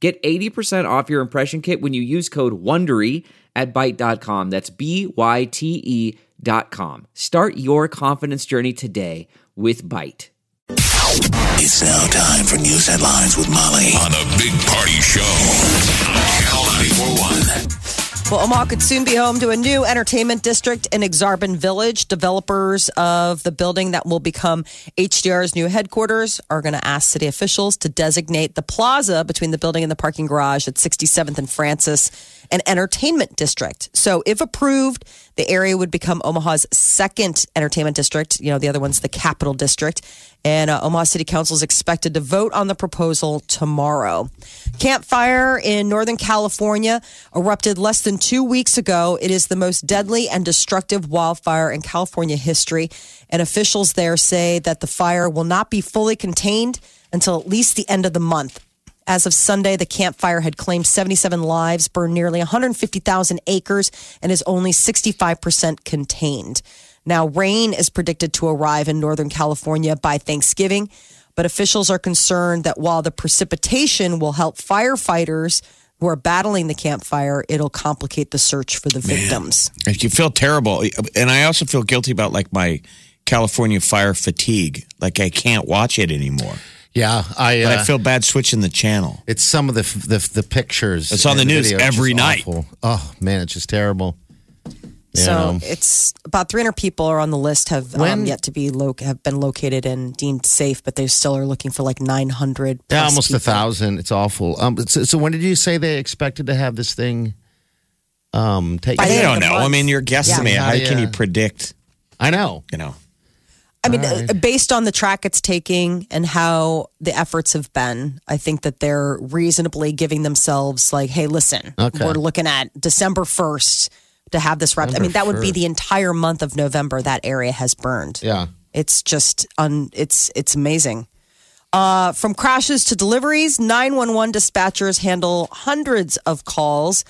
Get 80% off your impression kit when you use code WONDERY at Byte.com. That's B Y T E dot com. Start your confidence journey today with Byte. It's now time for news headlines with Molly on a big party show on Channel 941. Well, Omaha could soon be home to a new entertainment district in Aksarben Village. Developers of the building that will become HDR's new headquarters are going to ask city officials to designate the plaza between the building and the parking garage at 67th and Francis an entertainment district. So, if approved, the area would become Omaha's second entertainment district. You know, the other one's the Capitol District. And uh, Omaha City Council is expected to vote on the proposal tomorrow. Camp Fire in Northern California erupted less than two weeks ago. It is the most deadly and destructive wildfire in California history. And officials there say that the fire will not be fully contained until at least the end of the month. As of Sunday, the Camp Fire had claimed 77 lives, burned nearly 150,000 acres, and is only 65% contained. Now, rain is predicted to arrive in Northern California by Thanksgiving, but officials are concerned that while the precipitation will help firefighters who are battling the Camp Fire, it'll complicate the search for the victims. You feel terrible. And I also feel guilty about like my California fire fatigue. Like I can't watch it anymore. Yeah, I. But Uh, I feel bad switching the channel. it's some of the the, the pictures. It's on the and news video. Every night. awful. Oh man, it's just terrible. You So know. it's about 300 people are on the list have um, yet to be lo- have been located and deemed safe, but they still are looking for like 900. yeah, plus almost a thousand. It's awful. Um, so, so when did you say they expected to have this thing? Um, take. I don't of the know. I mean, you're guessing Yeah. How can you predict? I know. You know, I mean, uh, based on the track it's taking and how the efforts have been, I think that they're reasonably giving themselves like, hey, listen, Okay. we're looking at December 1st to have this wrapped. I mean, that would be the entire month of November that area has burned. Yeah. It's just un, it's it's amazing. Uh, from crashes to deliveries, 911 dispatchers handle hundreds of calls.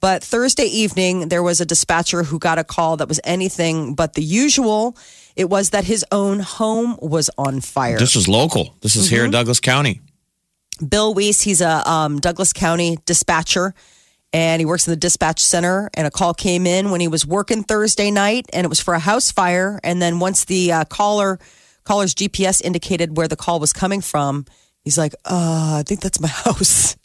But Thursday evening, there was a dispatcher who got a call that was anything but the usual. It was that his own home was on fire. this is local. This is Mm-hmm. here in Douglas County. Bill Weiss, he's a um, Douglas County dispatcher, and he works in the dispatch center. And a call came in when he was working Thursday night, and it was for a house fire. And then once the uh, caller caller's GPS indicated where the call was coming from, he's like, "Uh, I think that's my house."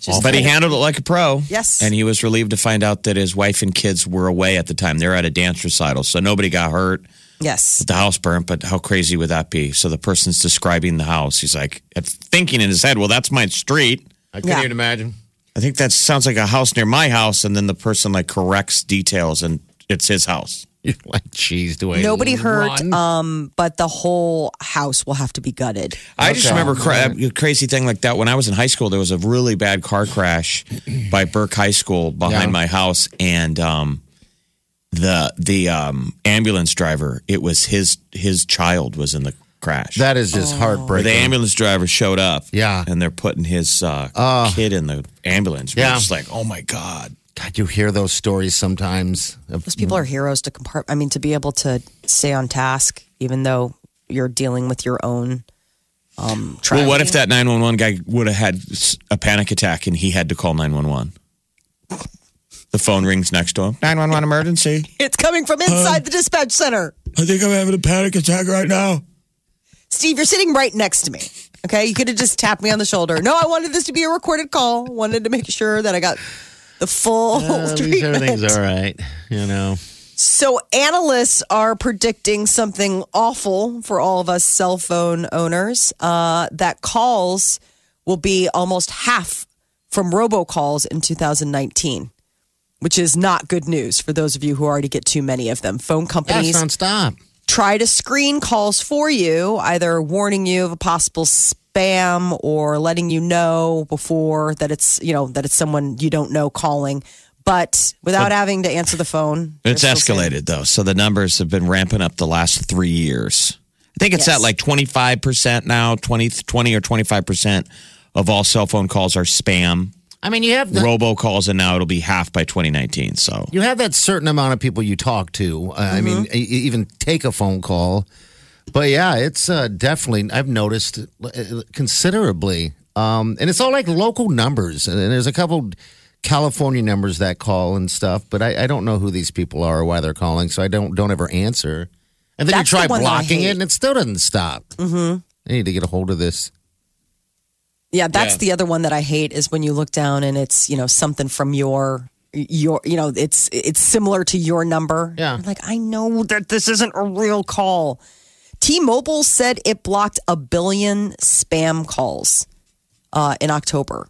Just but he handled it like a pro. Yes. And he was relieved to find out that his wife and kids were away at the time. They were at a dance recital, so nobody got hurt. yes, The house burnt, but how crazy would that be? So the person's describing the house. He's like thinking in his head, "Well, that's my street." I couldn't Yeah. even imagine. I think that sounds like a house near my house, and then the person like corrects details, and it's his house. You're like, geez, do I? nobody hurt, run? um, but the whole house will have to be gutted. I just Okay. remember cra- a crazy thing like that when I was in high school. There was a really bad car crash by Burke High School behind Yeah. my house, and um, the the um, ambulance driver. It was his his child was in the crash. that is just Oh. Heartbreaking. the ambulance driver showed up, Yeah. and they're putting his uh, Oh. kid in the ambulance. We were Yeah. just like, oh my god. God, you hear those stories sometimes. Of, Those people are heroes to compart. I mean, to be able to stay on task, even though you're dealing with your own. Um, Well, what if that nine one one guy would have had s- a panic attack and he had to call nine one one? The phone rings next to him. Nine one one emergency. It's coming from inside the dispatch center. I think I'm having a panic attack right now. Steve, you're sitting right next to me. Okay, you could have just tapped me on the shoulder. No, I wanted this to be a recorded call. Wanted to make sure that I got the full Uh, treatment. everything's all right. You know. So analysts are predicting something awful for all of us cell phone owners. Uh, that calls will be almost half from robocalls in 2019, which is not good news for those of you who already get too many of them. Phone companies nonstop. Try to screen calls for you, either warning you of a possible spam or letting you know before that it's you know that it's someone you don't know calling. But without having to answer the phone, It's escalated though, so the numbers have been ramping up the last three years. I think it's Yes. at like twenty five percent now, 20, 20 or twenty five percent of all cell phone calls are spam, I mean, you have the, robocalls, and now it'll be half by twenty nineteen. So you have that certain amount of people you talk to. Uh, I mean, even take a phone call. But yeah, it's uh, definitely I've noticed uh, considerably, um, and it's all like local numbers. And there's a couple California numbers that call and stuff, but I, I don't know who these people are or why they're calling, so I don't don't ever answer. And then That's you try the one that I blocking it, and it still doesn't stop. Mm-hmm. I need to get a hold of this. Yeah, that's Yeah. the other one that I hate is when you look down and it's you know something from your your you know it's it's similar to your number. Yeah. You're like I know that this isn't a real call. T-Mobile said it blocked a billion spam calls uh, in October.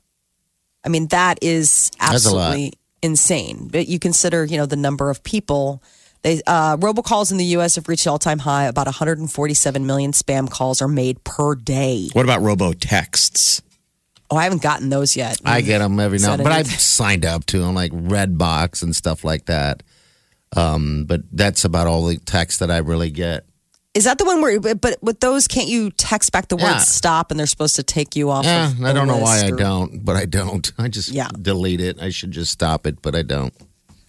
I mean that is That's a lot. absolutely insane. But you consider you know the number of people. They uh, robocalls in the U.S. have reached all time high. About 147 million spam calls are made per day. what about robo texts? Oh, I haven't gotten those yet. I get them every now, but. I've signed up to them like Redbox and stuff like that. Um, but that's about all the text that I really get. Is that the one where, but with those, can't you text back the word Yeah. stop and they're supposed to take you off? Yeah, of I the don't know why list I or- don't, but I don't. I just Yeah. delete it. I should just stop it, but I don't.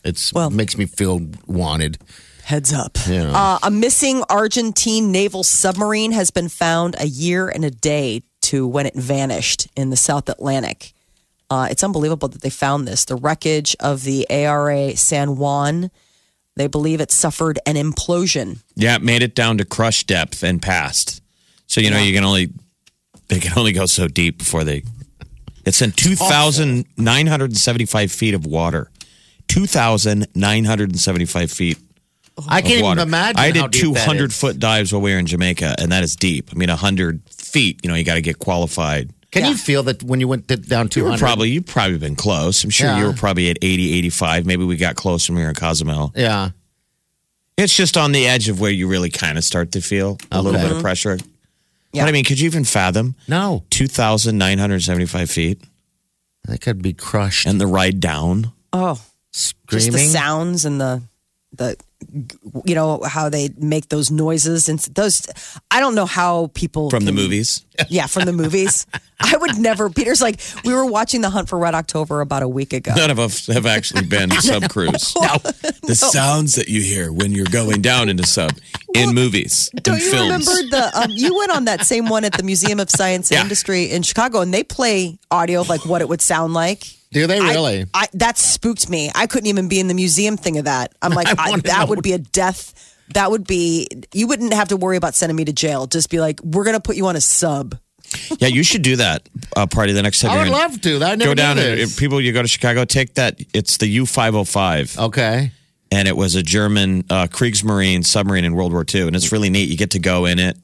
It's Well- makes me feel wanted. Heads up. Uh, a missing Argentine naval submarine has been found a year and a day to when it vanished in the South Atlantic. Uh, it's unbelievable that they found this. The wreckage of the ARA San Juan. They believe it suffered an implosion. Yeah, it made it down to crush depth and passed. So you know you can only they can only go so deep before they. It's in two thousand nine hundred and seventy five feet of water. Two thousand nine hundred and seventy five feet I of can't water. even imagine. I did deep two that hundred is. foot dives while we were in Jamaica, and that is deep. I mean, hundred feet. You know, you got to get qualified. Can Yeah. you feel that when you went to- down two You were probably you've probably been close. I'm sure you were probably at 80, 85. Maybe we got close when we were in Cozumel. Yeah. It's just on the edge of where you really kind of start to feel a little bit of mm-hmm. pressure. Yeah. But I mean, could you even fathom No, 2,975 feet that could be crushed. and the ride down? Oh, Screaming. just the sounds and the the you know how they make those noises and those i don't know how people From the movies? Yeah from the movies i would never peter's like we were watching the hunt for red october about a week ago None of us have actually been sub crews. The sounds that you hear when you're going down into sub in movies, don't in you films. remember the um, you went on that same one at the museum of science and Yeah. industry in chicago and they play audio of like what it would sound like Do they I- really? I, that spooked me. I couldn't even be in the museum thing of that. I'm like, I I wanna that know. would be a death. That would be. You wouldn't have to worry about sending me to jail. Just be like, we're gonna put you on a sub. Yeah, you should do that uh, party the next time I would love to. I never Go down did and people, you go to Chicago, take that. It's the U 505. Okay. and it was a German uh, Kriegsmarine submarine in World War II, and it's really neat. You get to go in it.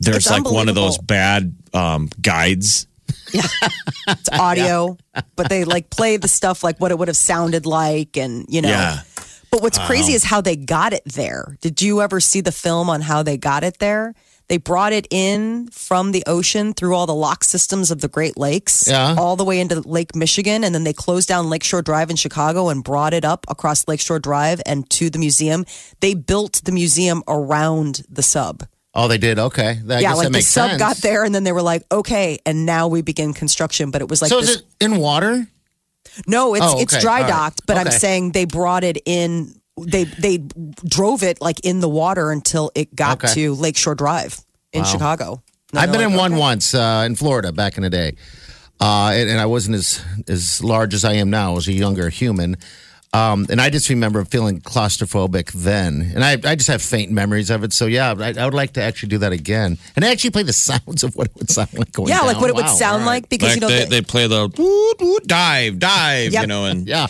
There's It's like one of those bad um, guides. It's audio, but they like play the stuff like what it would have sounded like, and you know. Yeah, But what's crazy is how they got it there. Did you ever see the film on how they got it there? They brought it in from the ocean through all the lock systems of the Great Lakes, Yeah. all the way into Lake Michigan, and then they closed down Lakeshore Drive in Chicago and brought it up across Lakeshore Drive and to the museum. They built the museum around the sub. Oh, they did. Okay. That, I yeah, like the sub sense. got there, and then they were like, "Okay," and now we begin construction. But it was like so this. is it in water? No, it's Oh, it's dry All right. docked, but I'm saying they brought it in. They they drove it like in the water until it got Okay. to Lakeshore Drive in Chicago. And I've been in like, one once uh, in Florida back in the day, uh, and, and I wasn't as as large as I am now. I was a younger human, um, and I just remember feeling claustrophobic then. And I, I just have faint memories of it. So yeah, I, I would like to actually do that again and actually play the sounds of what it would sound like going. Yeah, like down. what it would Wow, sound all right. like because like you know they, the- they play the woot, woot, dive, dive, Yep. you know, and Yeah,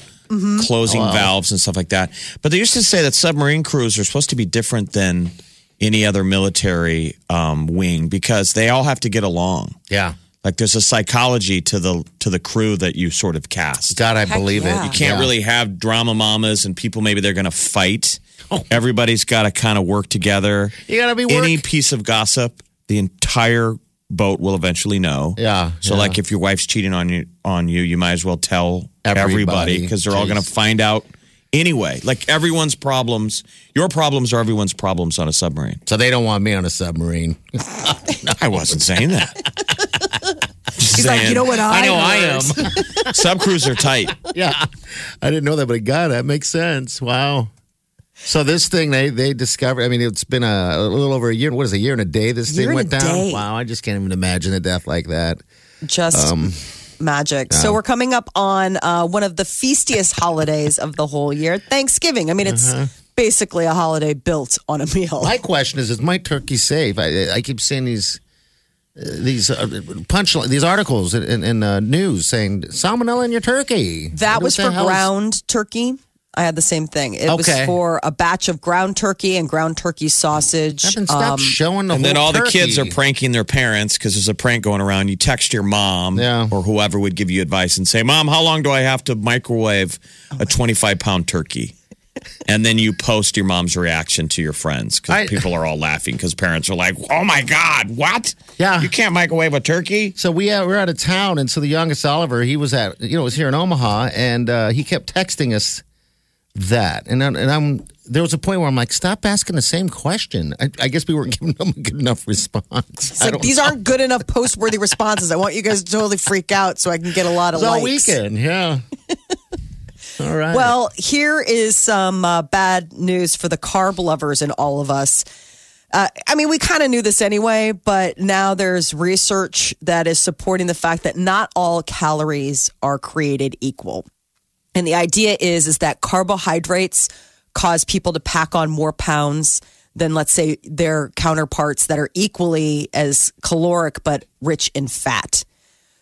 closing Wow. valves and stuff like that. But they used to say that submarine crews are supposed to be different than any other military um, wing because they all have to get along. yeah. Like there's a psychology to the to the crew that you sort of cast. God, I Heck believe yeah. it. You can't Yeah. really have drama mamas and people maybe they're going to fight Everybody's got to kind of work together. You gotta be Any piece of gossip, the entire boat will eventually know. Yeah, So, yeah. like, if your wife's cheating on you, on you, you might as well tell Everybody. everybody because they're all going to find out anyway. Like everyone's problems, your problems are everyone's problems on a submarine. So they don't want me on a submarine. I wasn't saying that. Just He's like, you know what I, I know I am. Sub crews are tight. yeah, I didn't know that, but God, that makes sense. Wow. So this thing they they discovered. I mean, it's been a, a little over a year. What is it, a year and a day? This Year thing went down. day. Wow, I just can't even imagine a death like that. Just Um, magic. So we're coming up on uh, one of the feastiest holidays of the whole year, Thanksgiving. I mean, it's Uh-huh. basically a holiday built on a meal. My question is: Is my turkey safe? I, I keep seeing these uh, these uh, punch these articles in, in, in uh, news saying salmonella in your turkey. That was for is- ground turkey. I had the same thing. It was Okay. for a batch of ground turkey and ground turkey sausage. Heaven, stop Um, showing the And then whole all the kids turkey. are pranking their parents because there's a prank going around. You text your mom Yeah. or whoever would give you advice and say, Mom, how long do I have to microwave a 25 pound turkey? And then you post your mom's reaction to your friends I- because people are all laughing because parents are like, oh my God, what? Yeah. You can't microwave a turkey? So we uh, we're out of town, and so the youngest Oliver, he was at you know was here in Omaha, and uh, he kept texting us that, and I'm- and I'm there was a point where I'm like, stop asking the same question. I, I guess we weren't giving them a good enough response. Like, these aren't good enough post worthy responses. I want you guys to totally freak out so I can get a lot of It's all likes. weekend, yeah. all right. Well, here is some uh, bad news for the carb lovers in all of us. Uh, I mean, we kind of knew this anyway, but now there's research that is supporting the fact that not all calories are created equal. And the idea is is that carbohydrates cause people to pack on more pounds than let's say their counterparts that are equally as caloric but rich in fat.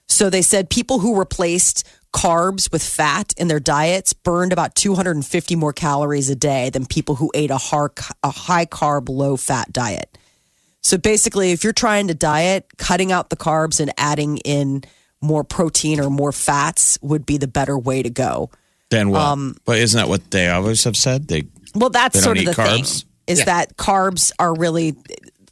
So they said people who replaced carbs with fat in their diets burned about 250 more calories a day than people who ate a, har- a high carb, low fat diet. So basically, if you're trying to diet, cutting out the carbs and adding in more protein or more fats would be the better way to go. Then what? but isn't that what they always have said? They Well, that's They sort of the eat thing carbs? is that carbs are really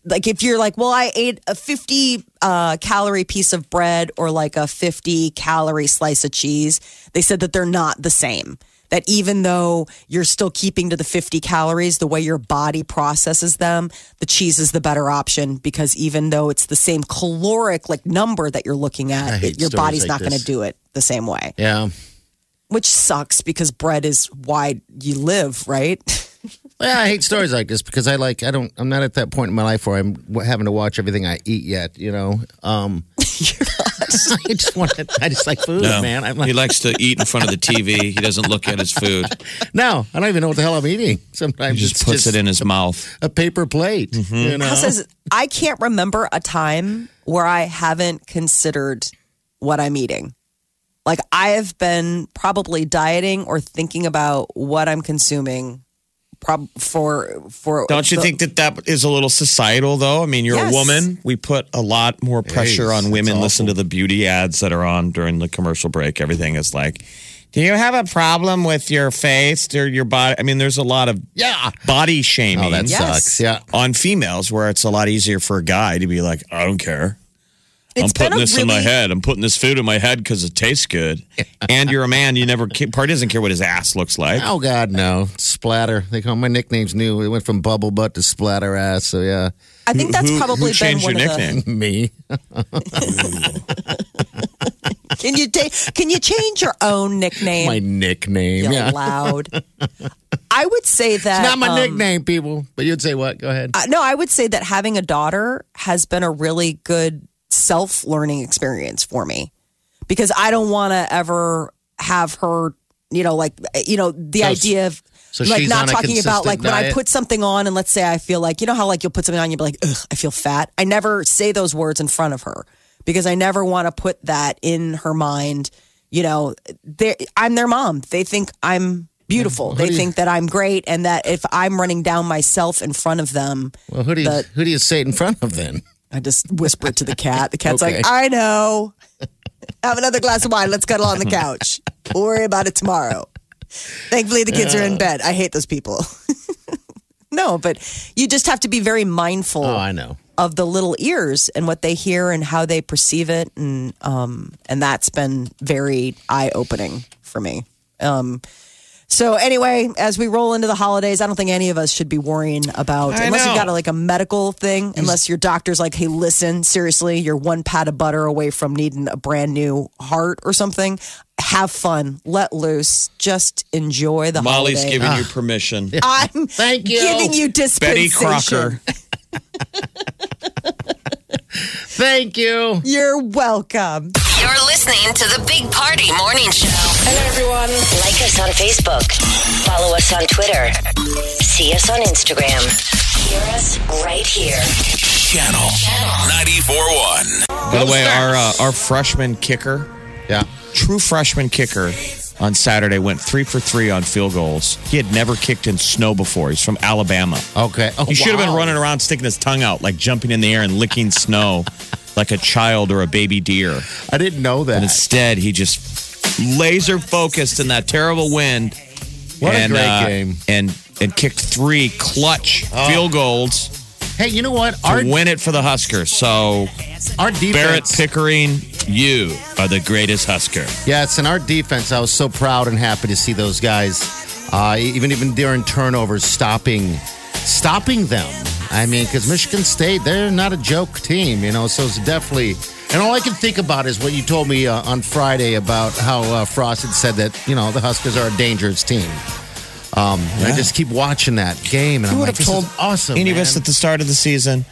like if you're like, well, I ate a 50 uh, calorie piece of bread or like a 50 calorie slice of cheese. They said that they're not the same. That even though you're still keeping to the 50 calories, the way your body processes them, the cheese is the better option because even though it's the same caloric like number that you're looking at, it, your body's like not going to do it the same way, yeah. which sucks because bread is why you live, right? yeah, I hate stories like this because I like I don't I'm not at that point in my life where I'm having to watch everything I eat yet. You know, um, I just want to, I just like food, no. man. I'm he likes to eat in front of the TV. He doesn't look at his food. no, I don't even know what the hell I'm eating. Sometimes He just it's puts it in his mouth. a paper plate. Mm-hmm. You know, Hal says, I can't remember a time where I haven't considered what I'm eating. Like I have been probably dieting or thinking about what I'm consuming prob- for for Don't you the- think that that is a little societal, though? I mean, you're Yes. a woman. We put a lot more pressure Jeez, on women. Listen to the beauty ads that are on during the commercial break. Everything is like, do you have a problem with your face or your body? I mean, there's a lot of yeah. body shaming Oh, that Yes. sucks. Yeah. on females where it's a lot easier for a guy to be like, I don't care. I'm putting a this in my head. I'm putting this food in my head because it tastes good. and you're a man. You never, part doesn't care what his ass looks like. Oh God, no splatter. They call my nickname's new. It went from bubble butt to splatter ass. So yeah, I think that's Who- probably who been changed one your of the. nickname? me. Can you ta- can you change your own nickname? my nickname. You Yeah, loud. I would say that not my um, nickname, people. But you'd say what? Go ahead. Uh, no, I would say that having a daughter has been a really good self learning experience for me because I don't want to ever have her, you know, like, you know, the So- idea of so like not talking about like when I put something on and let's say I feel like, you know how like you'll put something on, you'll be like, ugh, I feel fat. I never say those words in front of her because I never want to put that in her mind. You know, I'm their mom. They think I'm beautiful. They do you- think that I'm great and that if I'm running down myself in front of them, Well, who do you the- who do you say it in front of then? I just whisper it to the cat. The cat's Okay. like, I know. Have another glass of wine. Let's cuddle on the couch. We'll worry about it tomorrow. Thankfully, the kids are in bed. I hate those people. no, but you just have to be very mindful Oh, I know. of the little ears and what they hear and how they perceive it, and um, and that's been very eye opening for me. Um, so anyway, as we roll into the holidays, I don't think any of us should be worrying about I unless you know. got a, like a medical thing. Unless your doctor's like, "Hey, listen, seriously, you're one pat of butter away from needing a brand new heart or something." Have fun, let loose, just enjoy the holidays. Molly's holiday. giving you permission. I'm Thank you. giving you Betty dispensation. Crocker. Thank you. You're welcome. You're listening to the Big Party Morning Show. Hello, everyone. Like us on Facebook. Follow us on Twitter. See us on Instagram. Hear us right here. Channel Channel. 94.1. By the way, our uh, our freshman kicker, Yeah. true freshman kicker, on Saturday went three for three on field goals. He had never kicked in snow before. He's from Alabama. Okay. Oh, He should have been running around sticking his tongue out, like jumping in the air and licking snow like a child or a baby deer. I didn't know that. But instead, he just laser focused in that terrible wind. What a and, great uh, game. And and kicked three clutch Oh. field goals Hey, you know what? to win it for the Huskers. So our defense. Barrett Pickering, you are the greatest Husker. Yes, in our defense, I was so proud and happy to see those guys, uh, even even during turnovers, stopping, stopping them. I mean, because Michigan State, they're not a joke team, you know. So it's definitely. And all I can think about is what you told me uh, on Friday about how uh, Frost had said that you know the Huskers are a dangerous team. Um, and I just keep watching that game, and I'm would like, have this told is awesome. any of us at the start of the season,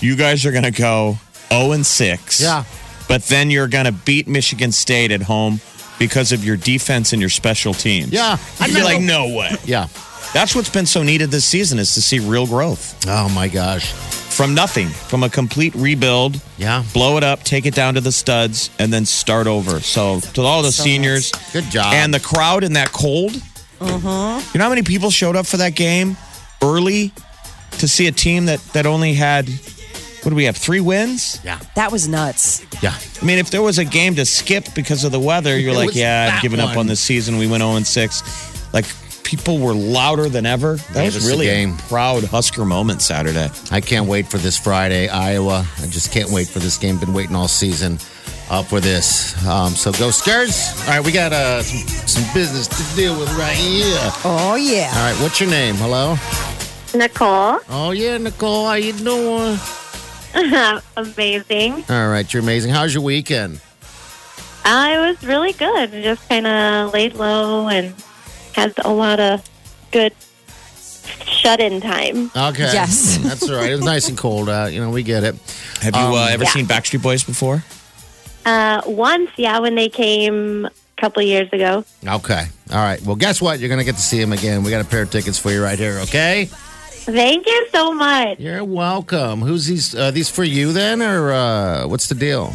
you guys are going to go 0 and 6. Yeah. But then you're going to beat Michigan State at home because of your defense and your special teams. Yeah, I I'd be like, no way. Yeah. That's what's been so needed this season is to see real growth Oh my gosh. from nothing, from a complete rebuild. Yeah. Blow it up, take it down to the studs, and then start over. So to all the seniors, Good job. and the crowd in that cold. Mm-hmm. You know how many people showed up for that game early to see a team that that only had what do we have three wins? Yeah. That was nuts. Yeah. I mean, if there was a game to skip because of the weather, you're like, yeah, that I've given up on this season. We went 0 and 6. Like people were louder than ever. That Gave was the really game. a proud Husker moment Saturday. I can't wait for this Friday, Iowa. I just can't wait for this game. Been waiting all season uh, for this. Um, so go Skurs. All right, we got uh, some, some business to deal with right here. Oh yeah. All right, what's your name? Hello. Nicole, Oh yeah, Nicole. How you doing? amazing. All right, you're amazing. How's your weekend? I was really good. Just kind of laid low and had a lot of good shut-in time. Okay. Yes. That's all right. It was nice and cold out. You know, we get it. Have you uh, ever yeah. seen Backstreet Boys before? Uh, once, yeah, when they came a couple years ago. Okay. All right. Well, guess what? You're gonna get to see them again. We got a pair of tickets for you right here. Okay. Thank you so much. You're welcome. Who's these? Uh, these for you then, or uh, what's the deal?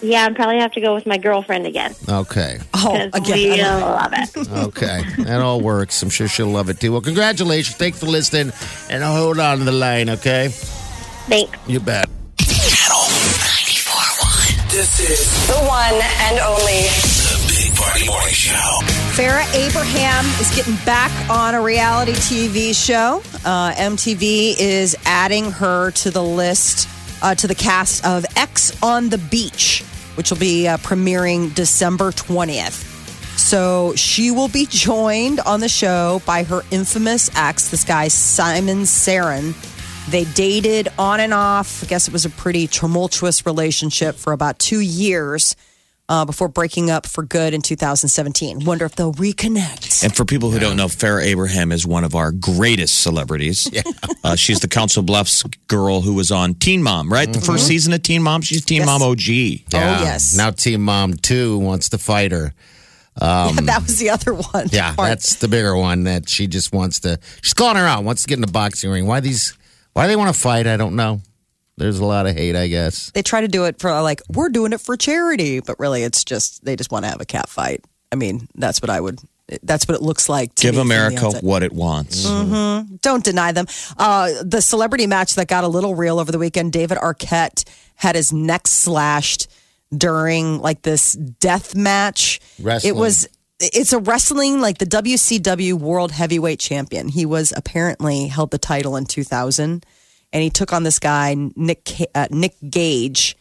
Yeah, I'd probably have to go with my girlfriend again Okay. Oh, again. I we love it. Okay, that all works. I'm sure she'll love it too. Well, congratulations. Thanks for listening, and hold on to the line, okay? Thanks. You bet. This is The one and only. Party Morning Show. Farrah Abraham is getting back on a reality TV show. Uh, MTV is adding her to the list, uh, to the cast of Ex on the Beach, which will be uh, premiering December 20th. So she will be joined on the show by her infamous ex, this guy, Simon Saran. They dated on and off. I guess it was a pretty tumultuous relationship for about two years uh, before breaking up for good in 2017. Wonder if they'll reconnect. And for people who don't know, Farrah Abraham is one of our greatest celebrities. Uh, she's the Council Bluffs girl who was on Teen Mom, right? The first season of Teen Mom. She's Teen Yes. Mom OG. Yeah. Oh, yes. Now Teen Mom 2 wants to fight her. Yeah, that was the other one. Yeah, Part- that's the bigger one that she just wants to. She's calling her out. Wants to get in the boxing ring. Why these? Why they want to fight? I don't know. There's a lot of hate, I guess. they try to do it for like we're doing it for charity, but really it's just they just want to have a cat fight. I mean, that's what I would. That's what it looks like. To Give me America what it wants. Don't deny them. Uh, the celebrity match that got a little real over the weekend. David Arquette had his neck slashed during like this death match. Wrestling. It was it's a wrestling like the WCW World Heavyweight Champion. He was apparently held the title in 2000, and he took on this guy Nick uh, Nick Gage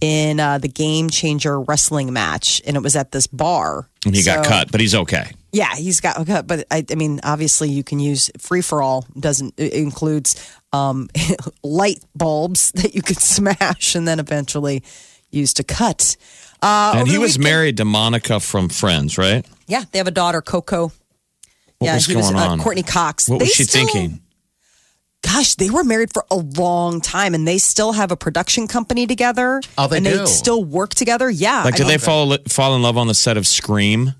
in uh, the Game Changer wrestling match, and it was at this bar. And he got cut, but he's okay. Yeah, he's got okay, but I, I mean, obviously, you can use free for all. Doesn't it includes um, light bulbs that you could smash and then eventually use to cut. Uh, and he was weekend- married to Monica from Friends, right? Yeah, they have a daughter, Coco. What yeah, was he going was on? Uh, Courteney Cox. What They was she still- thinking? Gosh, they were married for a long time, and they still have a production company together. Oh, they and do? they still work together. Yeah, Like, I did they fall fall in love on the set of Scream?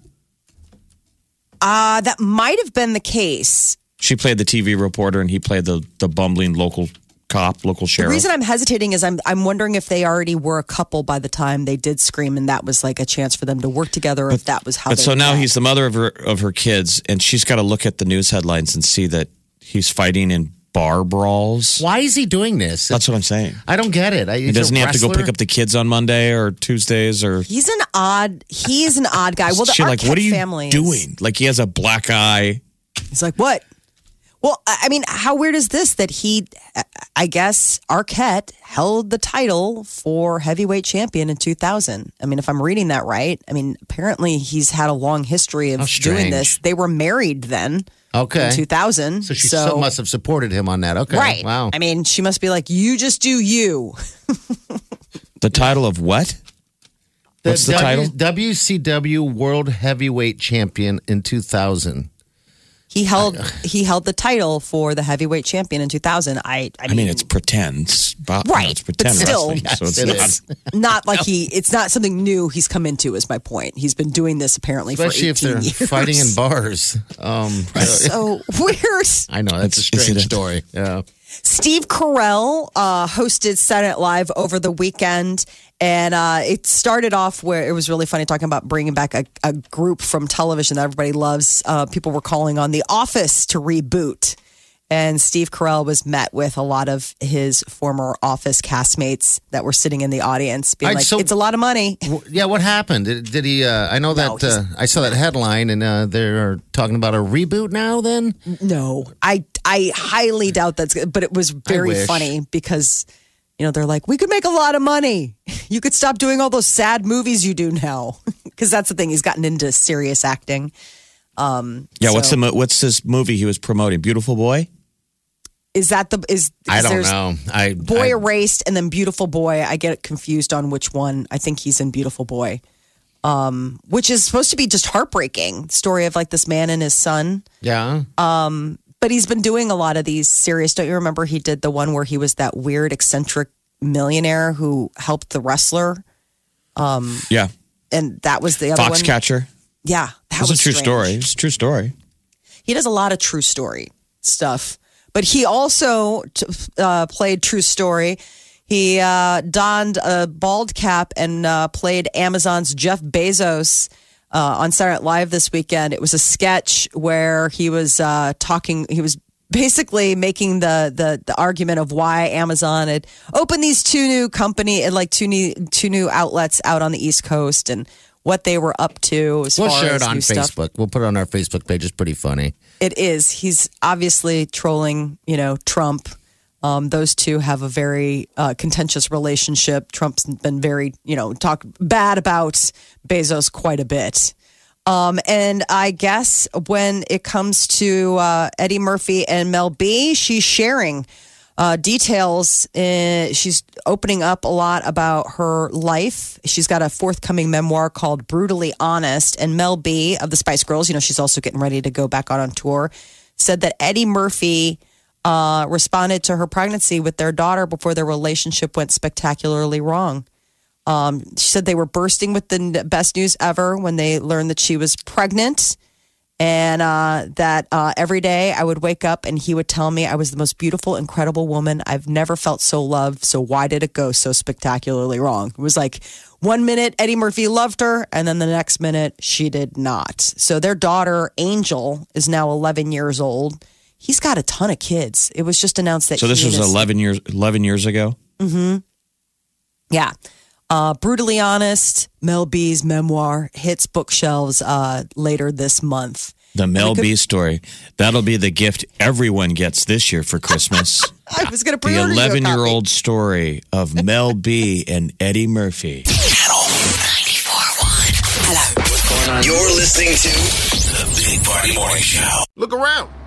Uh, that might have been the case. She played the TV reporter, and he played the the bumbling local cop, local sheriff. The reason I'm hesitating is I'm I'm wondering if they already were a couple by the time they did Scream, and that was like a chance for them to work together. Or if that was how. but so now met. he's the mother of her of her kids, and she's got to look at the news headlines and see that he's fighting in bar brawls. Why is he doing this? That's what I'm saying. I don't get it. I, He doesn't he have to go pick up the kids on Monday or Tuesdays or He's an odd. He's an odd guy. Well, the she like what are you family doing? Like he has a black eye. He's like, what? Well, I I mean, how weird is this that he, I guess, Arquette held the title for heavyweight champion in 2000. I mean, if I'm reading that right, I mean, apparently he's had a long history of doing this. They were married then Okay. in 2000. So she so, must have supported him on that. Okay. Right. Wow. I mean, she must be like, you just do you. The title of what? What's the title? WCW World Heavyweight Champion in 2000. He held he held the title for the heavyweight champion in 2000. I I I mean, mean, it's pretend. It's about- you know, Right, it's pretend but still- wrestling, Yes, so it's it not. not like he it's not something new he's come into is my point. He's been doing this apparently Especially if for 18 they're years. fighting in bars. Um, so weird. I know that's a It's- is strange a- story. Yeah. Steve Carell uh, hosted Senate Live over the weekend, and uh, it started off where it was really funny talking about bringing back a, a group from television that everybody loves. Uh, people were calling on The Office to reboot. And Steve Carell was met with a lot of his former office castmates that were sitting in the audience, being like, so- "It's a lot of money." W- Yeah, what happened? Did, did he? Uh, I know No, that uh, I saw that headline, and uh, they're talking about a reboot now. Then No, I I highly doubt that's. good, But it was very funny because you know they're like, we could make a lot of money. You could stop doing all those sad movies you do now because that's the thing. He's gotten into serious acting. Um, Yeah, what's the mo- what's this movie he was promoting? Beautiful Boy. Is that the is? I is don't there's know. I Boy I, Erased and then Beautiful Boy. I get confused on which one. I think he's in Beautiful Boy, um, which is supposed to be just heartbreaking. Story of like this man and his son. yeah. But he's been doing a lot of these serious. Don't you remember he did the one where he was that weird eccentric millionaire who helped the wrestler, Yeah, and that was the other one. Foxcatcher. Yeah, that It's was a true strange. story. It's a true story. He does a lot of true story stuff, but he also t- uh, played true story. He uh, donned a bald cap and uh, played Amazon's Jeff Bezos. Uh, on Saturday Night Live this weekend, it was a sketch where he was uh, talking. He was basically making the, the the argument of why Amazon had opened these two new company and like two new two new outlets out on the East Coast and what they were up to as We'll far share as it on new stuff. Facebook. We'll put it on our Facebook page. It's pretty funny. It is. He's obviously trolling, you know, Trump. Um, those two have a very uh, contentious relationship. Trump's been very, you know, talk bad about Bezos quite a bit. Um, and I guess when it comes to uh, Eddie Murphy and Mel B, she's sharing uh, details. In, she's opening up a lot about her life. She's got a forthcoming memoir called Brutally Honest. And Mel B of the Spice Girls, you know, she's also getting ready to go back out on tour, said that Eddie Murphy uh, responded to her pregnancy with their daughter before their relationship went spectacularly wrong. Um, she said they were bursting with the best news ever when they learned that she was pregnant. And uh, that uh, every day I would wake up and he would tell me I was the most beautiful, incredible woman. I've never felt so loved. So why did it go so spectacularly wrong? It was like one minute Eddie Murphy loved her, and then the next minute she did not. So their daughter, Angel, is now 11 years old. He's got a ton of kids. It was just announced that So this he was his- 11 years 11 years ago. Mm-hmm. Yeah. Uh, Brutally Honest, Mel B's memoir hits bookshelves uh, later this month. The Mel B story. That'll be the gift everyone gets this year for Christmas. I was going to the pre-order you a 11 year copy. old story of Mel B and Eddie Murphy. Channel 94.1. You're listening to The Big Party Morning Show. Look around.